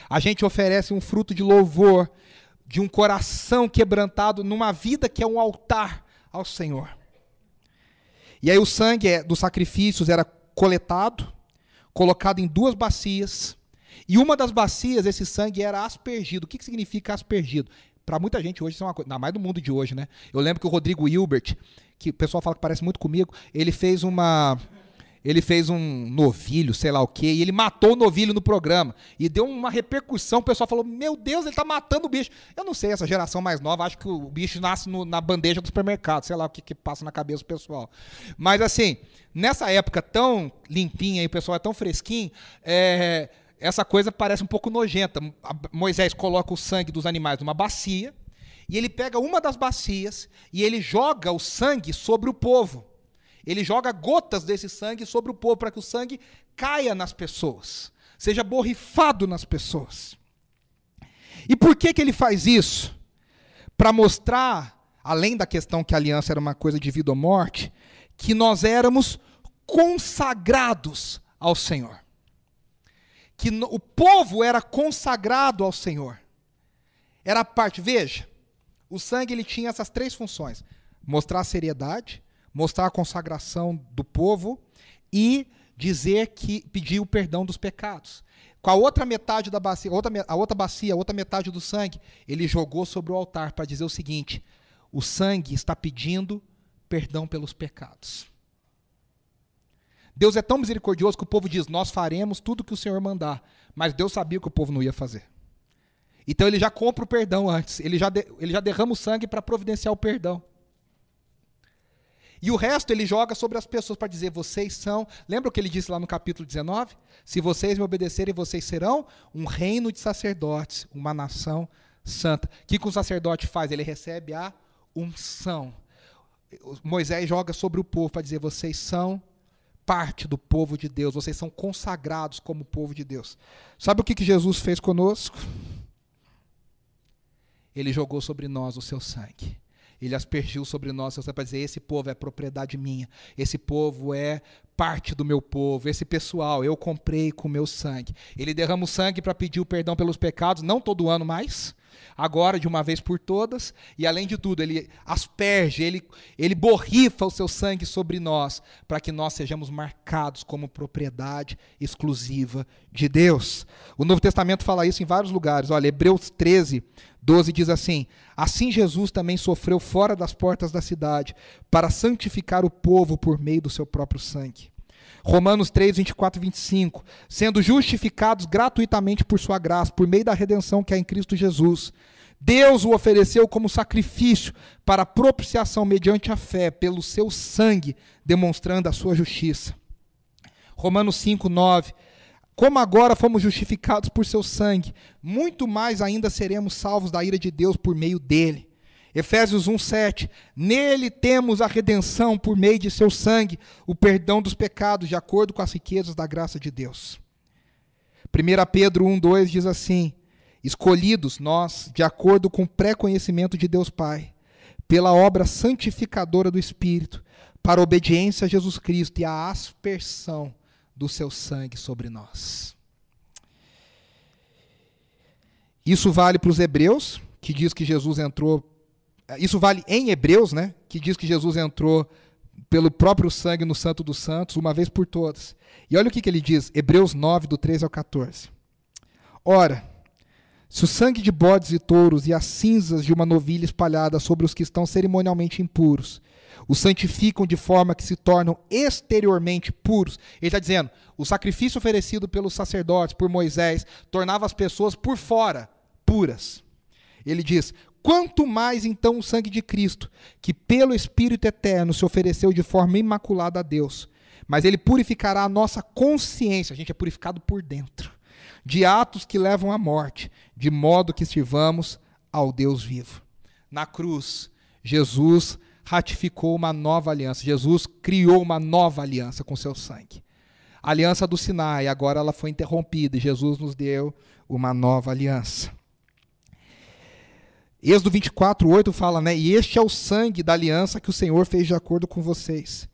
A gente oferece um fruto de louvor, de um coração quebrantado, numa vida que é um altar ao Senhor. E aí o sangue é, dos sacrifícios era coletado, colocado em duas bacias. E uma das bacias, esse sangue era aspergido. O que, significa aspergido? Para muita gente hoje isso é uma coisa, ainda mais do mundo de hoje, né? Eu lembro que o Rodrigo Hilbert, que o pessoal fala que parece muito comigo, ele fez uma ele fez um novilho, sei lá o quê, e ele matou o novilho no programa. E deu uma repercussão, o pessoal falou: Meu Deus, ele está matando o bicho. Eu não sei, essa geração mais nova, acho que o bicho nasce no, na bandeja do supermercado, sei lá o que, que passa na cabeça do pessoal. Mas assim, nessa época tão limpinha e o pessoal é tão fresquinho, é, essa coisa parece um pouco nojenta. Moisés coloca o sangue dos animais numa bacia, e ele pega uma das bacias e ele joga o sangue sobre o povo. Ele joga gotas desse sangue sobre o povo para que o sangue caia nas pessoas, seja borrifado nas pessoas. E por que, que ele faz isso? Para mostrar, além da questão que a aliança era uma coisa de vida ou morte, que nós éramos consagrados ao Senhor. Que no, o povo era consagrado ao Senhor. Era a parte, veja, o sangue ele tinha essas três funções: mostrar a seriedade, mostrar a consagração do povo e dizer que pedir o perdão dos pecados. Com a outra metade da bacia, outra, a outra bacia, a outra metade do sangue, ele jogou sobre o altar para dizer o seguinte: o sangue está pedindo perdão pelos pecados. Deus é tão misericordioso que o povo diz: Nós faremos tudo o que o Senhor mandar. Mas Deus sabia que o povo não ia fazer. Então ele já compra o perdão antes. Ele já, de, ele já derrama o sangue para providenciar o perdão. E o resto ele joga sobre as pessoas para dizer: vocês são. Lembra o que ele disse lá no capítulo 19? Se vocês me obedecerem, vocês serão um reino de sacerdotes, uma nação santa. O que, que o sacerdote faz? Ele recebe a unção. Moisés joga sobre o povo para dizer: vocês são parte do povo de Deus, vocês são consagrados como povo de Deus. Sabe o que, que Jesus fez conosco? Ele jogou sobre nós o seu sangue. Ele aspergiu sobre nós para dizer: esse povo é propriedade minha, esse povo é parte do meu povo, esse pessoal eu comprei com meu sangue. Ele derrama o sangue para pedir o perdão pelos pecados, não todo ano mais, agora de uma vez por todas, e além de tudo, ele asperge, ele, ele borrifa o seu sangue sobre nós, para que nós sejamos marcados como propriedade exclusiva de Deus. O Novo Testamento fala isso em vários lugares. Olha, Hebreus 13, 12 diz assim: Assim Jesus também sofreu fora das portas da cidade, para santificar o povo por meio do seu próprio sangue. Romanos 3, 24 e 25. Sendo justificados gratuitamente por sua graça, por meio da redenção que há em Cristo Jesus. Deus o ofereceu como sacrifício para propiciação mediante a fé, pelo seu sangue, demonstrando a sua justiça. Romanos 5, 9. Como agora fomos justificados por seu sangue, muito mais ainda seremos salvos da ira de Deus por meio dele. Efésios 1:7 Nele temos a redenção por meio de seu sangue, o perdão dos pecados, de acordo com as riquezas da graça de Deus. 1 Pedro 1:2 diz assim: Escolhidos nós, de acordo com o pré-conhecimento de Deus Pai, pela obra santificadora do Espírito, para a obediência a Jesus Cristo e a aspersão do seu sangue sobre nós. Isso vale para os hebreus, que diz que Jesus entrou isso vale em Hebreus, né? Que diz que Jesus entrou pelo próprio sangue no Santo dos Santos, uma vez por todas. E olha o que, que ele diz, Hebreus 9, do 13 ao 14. Ora, se o sangue de bodes e touros e as cinzas de uma novilha espalhada sobre os que estão cerimonialmente impuros os santificam de forma que se tornam exteriormente puros. Ele está dizendo: o sacrifício oferecido pelos sacerdotes, por Moisés, tornava as pessoas por fora puras. Ele diz: Quanto mais então o sangue de Cristo, que pelo Espírito eterno se ofereceu de forma imaculada a Deus, mas ele purificará a nossa consciência, a gente é purificado por dentro, de atos que levam à morte, de modo que sirvamos ao Deus vivo. Na cruz, Jesus ratificou uma nova aliança, Jesus criou uma nova aliança com seu sangue. A aliança do Sinai, agora ela foi interrompida e Jesus nos deu uma nova aliança. Êxodo 24, 8 fala, né? E este é o sangue da aliança que o Senhor fez de acordo com vocês.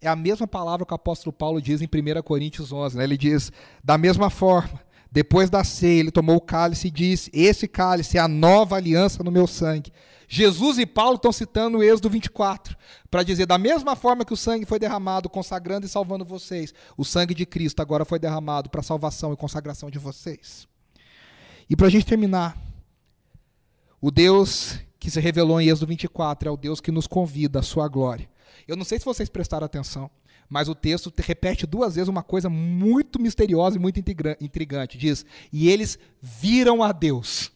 É a mesma palavra que o apóstolo Paulo diz em 1 Coríntios 11. Né? Ele diz: da mesma forma, depois da ceia, ele tomou o cálice e disse: Esse cálice é a nova aliança no meu sangue. Jesus e Paulo estão citando o Êxodo 24 para dizer: da mesma forma que o sangue foi derramado, consagrando e salvando vocês, o sangue de Cristo agora foi derramado para a salvação e consagração de vocês. E para a gente terminar, o Deus que se revelou em Êxodo 24 é o Deus que nos convida à sua glória. Eu não sei se vocês prestaram atenção, mas o texto repete duas vezes uma coisa muito misteriosa e muito intrigante. Diz: E eles viram a Deus.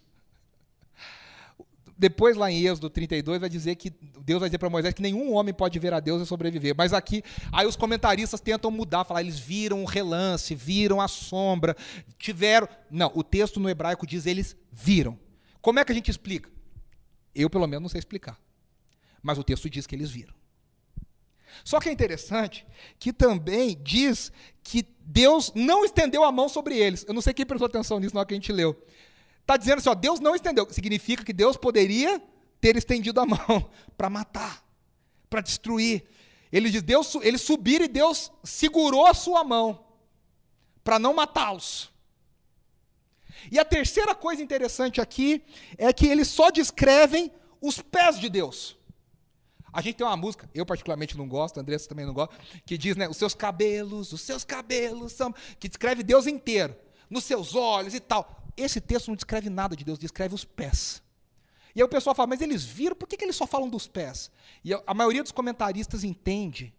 Depois, lá em Êxodo 32, vai dizer que Deus vai dizer para Moisés que nenhum homem pode ver a Deus e sobreviver. Mas aqui, aí os comentaristas tentam mudar, falar, eles viram o relance, viram a sombra, tiveram. Não, o texto no hebraico diz eles viram. Como é que a gente explica? Eu, pelo menos, não sei explicar. Mas o texto diz que eles viram. Só que é interessante que também diz que Deus não estendeu a mão sobre eles. Eu não sei quem prestou atenção nisso na hora que a gente leu. Está dizendo assim, ó, Deus não estendeu. Significa que Deus poderia ter estendido a mão para matar, para destruir. Ele diz, Deus, eles subiram e Deus segurou a sua mão para não matá-los. E a terceira coisa interessante aqui é que eles só descrevem os pés de Deus. A gente tem uma música, eu particularmente não gosto, a Andressa também não gosta, que diz, né, os seus cabelos, os seus cabelos são, que descreve Deus inteiro, nos seus olhos e tal. Esse texto não descreve nada de Deus, descreve os pés. E aí o pessoal fala, mas eles viram, por que, que eles só falam dos pés? E a maioria dos comentaristas entende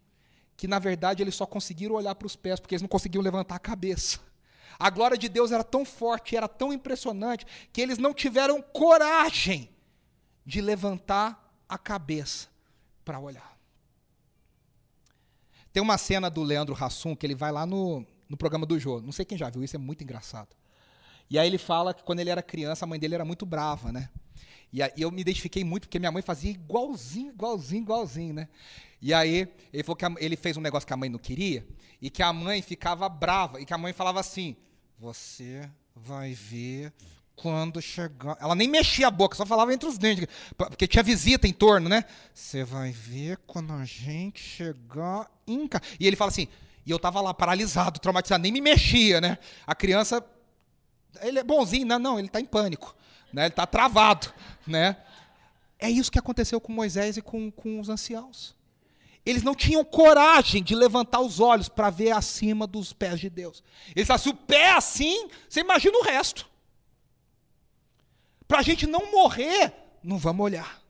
que, na verdade, eles só conseguiram olhar para os pés, porque eles não conseguiam levantar a cabeça. A glória de Deus era tão forte, era tão impressionante, que eles não tiveram coragem de levantar a cabeça para olhar. Tem uma cena do Leandro Hassum que ele vai lá no, no programa do Jô. Não sei quem já viu, isso é muito engraçado. E aí ele fala que quando ele era criança, a mãe dele era muito brava, né? E eu me identifiquei muito porque minha mãe fazia igualzinho, igualzinho, igualzinho, né? E aí ele falou que a, ele fez um negócio que a mãe não queria e que a mãe ficava brava e que a mãe falava assim: você vai ver quando chegar. Ela nem mexia a boca, só falava entre os dentes, porque tinha visita em torno, né? Você vai ver quando a gente chegar em casa. E ele fala assim, e eu tava lá paralisado, traumatizado, nem me mexia, né? A criança, ele é bonzinho, não, não, ele está em pânico. né? ele está travado. Né? É isso que aconteceu com Moisés e com, com os anciãos. Eles não tinham coragem de levantar os olhos para ver acima dos pés de Deus. Eles se o pé é assim, você imagina o resto. Para a gente não morrer, não vamos olhar.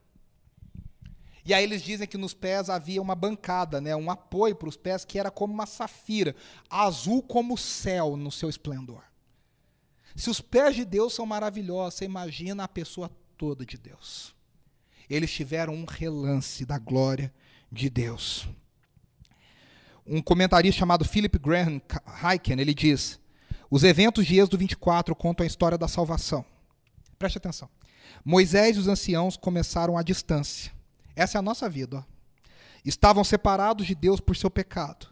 E aí eles dizem que nos pés havia uma bancada, né, um apoio para os pés que era como uma safira, azul como o céu no seu esplendor. Se os pés de Deus são maravilhosos, você imagina a pessoa toda de Deus. Eles tiveram um relance da glória de Deus. Um comentarista chamado Philip Graham Hyken, ele diz: "Os eventos de Êxodo 24 contam a história da salvação. Preste atenção. Moisés e os anciãos começaram à distância. Essa é a nossa vida. Ó. Estavam separados de Deus por seu pecado.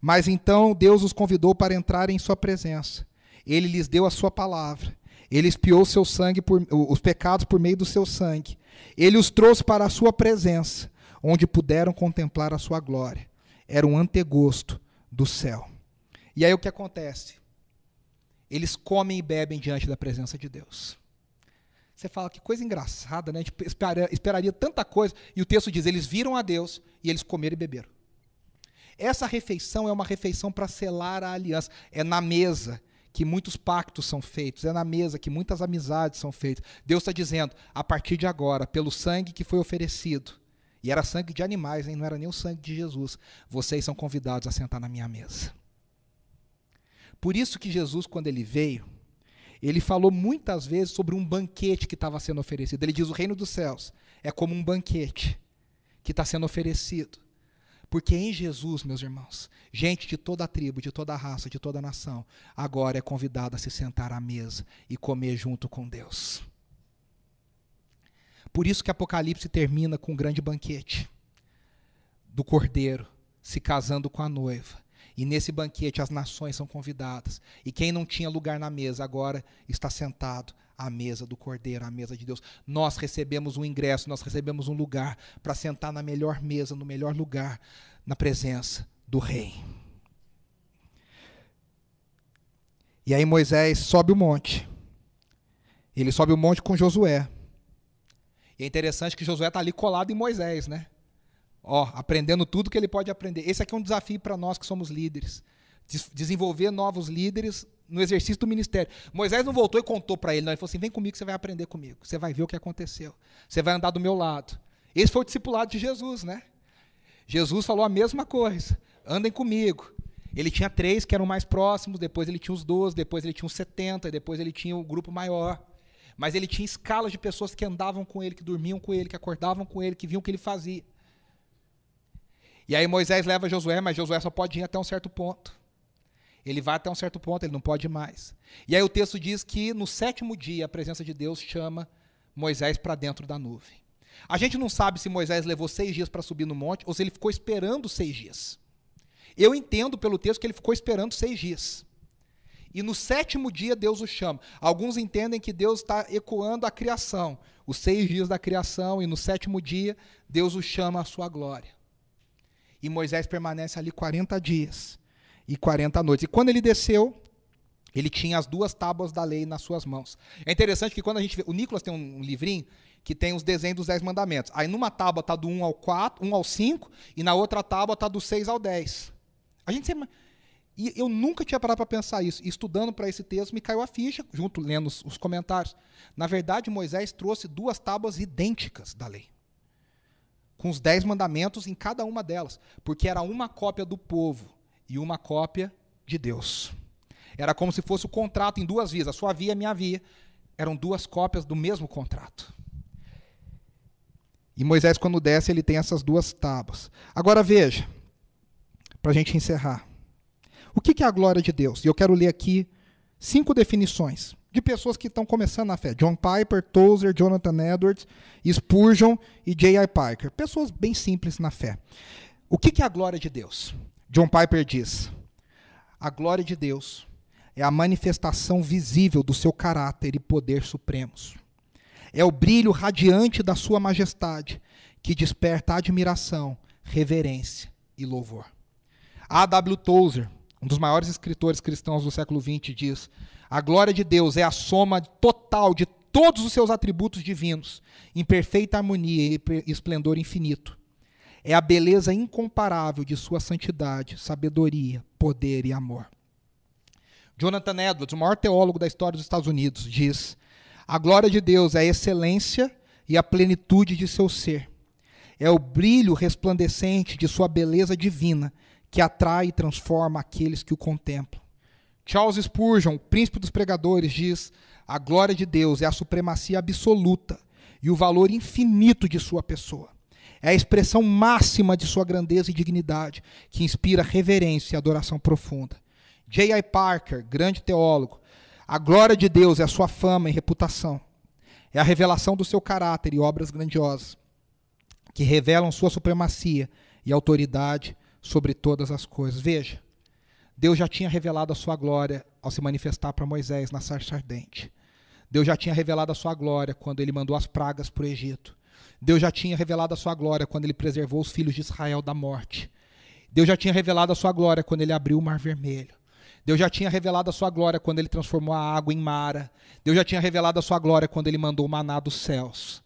Mas então Deus os convidou para entrar em sua presença. Ele lhes deu a sua palavra. Ele espiou seu sangue por, os pecados por meio do seu sangue. Ele os trouxe para a sua presença, onde puderam contemplar a sua glória. Era um antegosto do céu. E aí o que acontece? Eles comem e bebem diante da presença de Deus. Você fala que coisa engraçada, né? A gente esperaria, esperaria tanta coisa. E o texto diz: eles viram a Deus e eles comeram e beberam. Essa refeição é uma refeição para selar a aliança. É na mesa que muitos pactos são feitos, é na mesa que muitas amizades são feitas. Deus está dizendo, a partir de agora, pelo sangue que foi oferecido, e era sangue de animais, hein? não era nem o sangue de Jesus, vocês são convidados a sentar na minha mesa. Por isso que Jesus, quando ele veio, ele falou muitas vezes sobre um banquete que estava sendo oferecido. Ele diz: o reino dos céus é como um banquete que está sendo oferecido. Porque em Jesus, meus irmãos, gente de toda a tribo, de toda a raça, de toda a nação, agora é convidada a se sentar à mesa e comer junto com Deus. Por isso que Apocalipse termina com um grande banquete do cordeiro se casando com a noiva. E nesse banquete as nações são convidadas. E quem não tinha lugar na mesa agora está sentado à mesa do Cordeiro, à mesa de Deus. Nós recebemos um ingresso, nós recebemos um lugar para sentar na melhor mesa, no melhor lugar, na presença do Rei. E aí Moisés sobe o monte. Ele sobe o monte com Josué. É interessante que Josué está ali colado em Moisés, né? Ó, aprendendo tudo que ele pode aprender. Esse aqui é um desafio para nós que somos líderes. Desenvolver novos líderes no exercício do ministério. Moisés não voltou e contou para ele, não. Ele falou assim: vem comigo, você vai aprender comigo. Você vai ver o que aconteceu. Você vai andar do meu lado. Esse foi o discipulado de Jesus, né? Jesus falou a mesma coisa. Andem comigo. Ele tinha três que eram mais próximos, depois ele tinha os doze, depois ele tinha os setenta, depois ele tinha o grupo maior. Mas ele tinha escalas de pessoas que andavam com ele, que dormiam com ele, que acordavam com ele, que viam o que ele fazia. E aí Moisés leva Josué, mas Josué só pode ir até um certo ponto. Ele vai até um certo ponto, ele não pode ir mais. E aí o texto diz que no sétimo dia a presença de Deus chama Moisés para dentro da nuvem. A gente não sabe se Moisés levou seis dias para subir no monte ou se ele ficou esperando seis dias. Eu entendo pelo texto que ele ficou esperando seis dias. E no sétimo dia Deus o chama. Alguns entendem que Deus está ecoando a criação, os seis dias da criação, e no sétimo dia Deus o chama à sua glória. E Moisés permanece ali 40 dias e 40 noites. E quando ele desceu, ele tinha as duas tábuas da lei nas suas mãos. É interessante que quando a gente vê, o Nicolas tem um livrinho que tem os desenhos dos 10 mandamentos. Aí numa tábua está do 1 ao 4, 1 ao 5, e na outra tábua está do 6 ao 10. A gente sempre e eu nunca tinha parado para pensar isso. E estudando para esse texto, me caiu a ficha, junto lendo os, os comentários. Na verdade, Moisés trouxe duas tábuas idênticas da lei com os dez mandamentos em cada uma delas, porque era uma cópia do povo e uma cópia de Deus. Era como se fosse o contrato em duas vias, a sua via e a minha via. Eram duas cópias do mesmo contrato. E Moisés, quando desce, ele tem essas duas tábuas. Agora veja, para a gente encerrar. O que é a glória de Deus? E eu quero ler aqui cinco definições de pessoas que estão começando na fé. John Piper, Tozer, Jonathan Edwards, Spurgeon e J.I. Parker. Pessoas bem simples na fé. O que é a glória de Deus? John Piper diz: a glória de Deus é a manifestação visível do seu caráter e poder supremos. É o brilho radiante da sua majestade que desperta admiração, reverência e louvor. A. W. Tozer, um dos maiores escritores cristãos do século XX, diz: a glória de Deus é a soma total de todos os seus atributos divinos, em perfeita harmonia e esplendor infinito. É a beleza incomparável de sua santidade, sabedoria, poder e amor. Jonathan Edwards, o maior teólogo da história dos Estados Unidos, diz: A glória de Deus é a excelência e a plenitude de seu ser. É o brilho resplandecente de sua beleza divina que atrai e transforma aqueles que o contemplam. Charles Spurgeon, príncipe dos pregadores, diz: a glória de Deus é a supremacia absoluta e o valor infinito de sua pessoa. É a expressão máxima de sua grandeza e dignidade, que inspira reverência e adoração profunda. J.I. Parker, grande teólogo, a glória de Deus é a sua fama e reputação. É a revelação do seu caráter e obras grandiosas, que revelam sua supremacia e autoridade sobre todas as coisas. Veja, Deus já tinha revelado a sua glória ao se manifestar para Moisés na sarça ardente. Deus já tinha revelado a sua glória quando ele mandou as pragas para o Egito. Deus já tinha revelado a sua glória quando ele preservou os filhos de Israel da morte. Deus já tinha revelado a sua glória quando ele abriu o mar vermelho. Deus já tinha revelado a sua glória quando ele transformou a água em mara. Deus já tinha revelado a sua glória quando ele mandou o maná dos céus.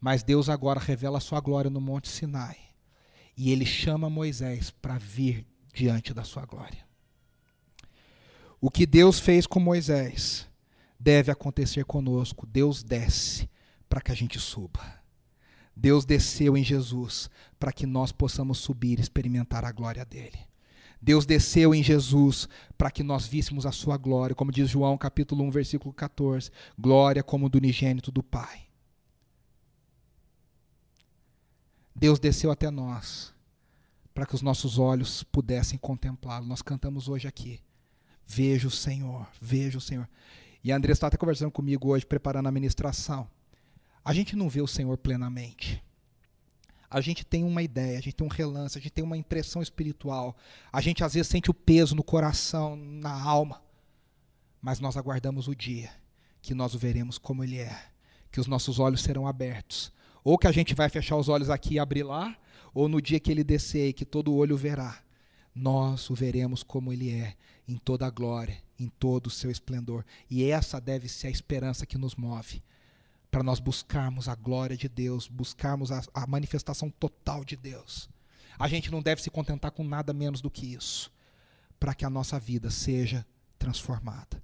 Mas Deus agora revela a sua glória no Monte Sinai. E ele chama Moisés para vir diante da sua glória. O que Deus fez com Moisés deve acontecer conosco. Deus desce para que a gente suba. Deus desceu em Jesus para que nós possamos subir e experimentar a glória dele. Deus desceu em Jesus para que nós víssemos a sua glória, como diz João capítulo 1, versículo 14, glória como do unigênito do Pai. Deus desceu até nós para que os nossos olhos pudessem contemplá-lo. Nós cantamos hoje aqui. Vejo o Senhor, vejo o Senhor. E a Andressa está até conversando comigo hoje, preparando a ministração. A gente não vê o Senhor plenamente. A gente tem uma ideia, a gente tem um relance, a gente tem uma impressão espiritual. A gente às vezes sente o peso no coração, na alma. Mas nós aguardamos o dia que nós o veremos como ele é, que os nossos olhos serão abertos. Ou que a gente vai fechar os olhos aqui e abrir lá, ou no dia que ele descer e que todo olho verá, nós o veremos como ele é, em toda a glória, em todo o seu esplendor. E essa deve ser a esperança que nos move para nós buscarmos a glória de Deus, buscarmos a, a, manifestação total de Deus. A gente não deve se contentar com nada menos do que isso, para que a nossa vida seja transformada.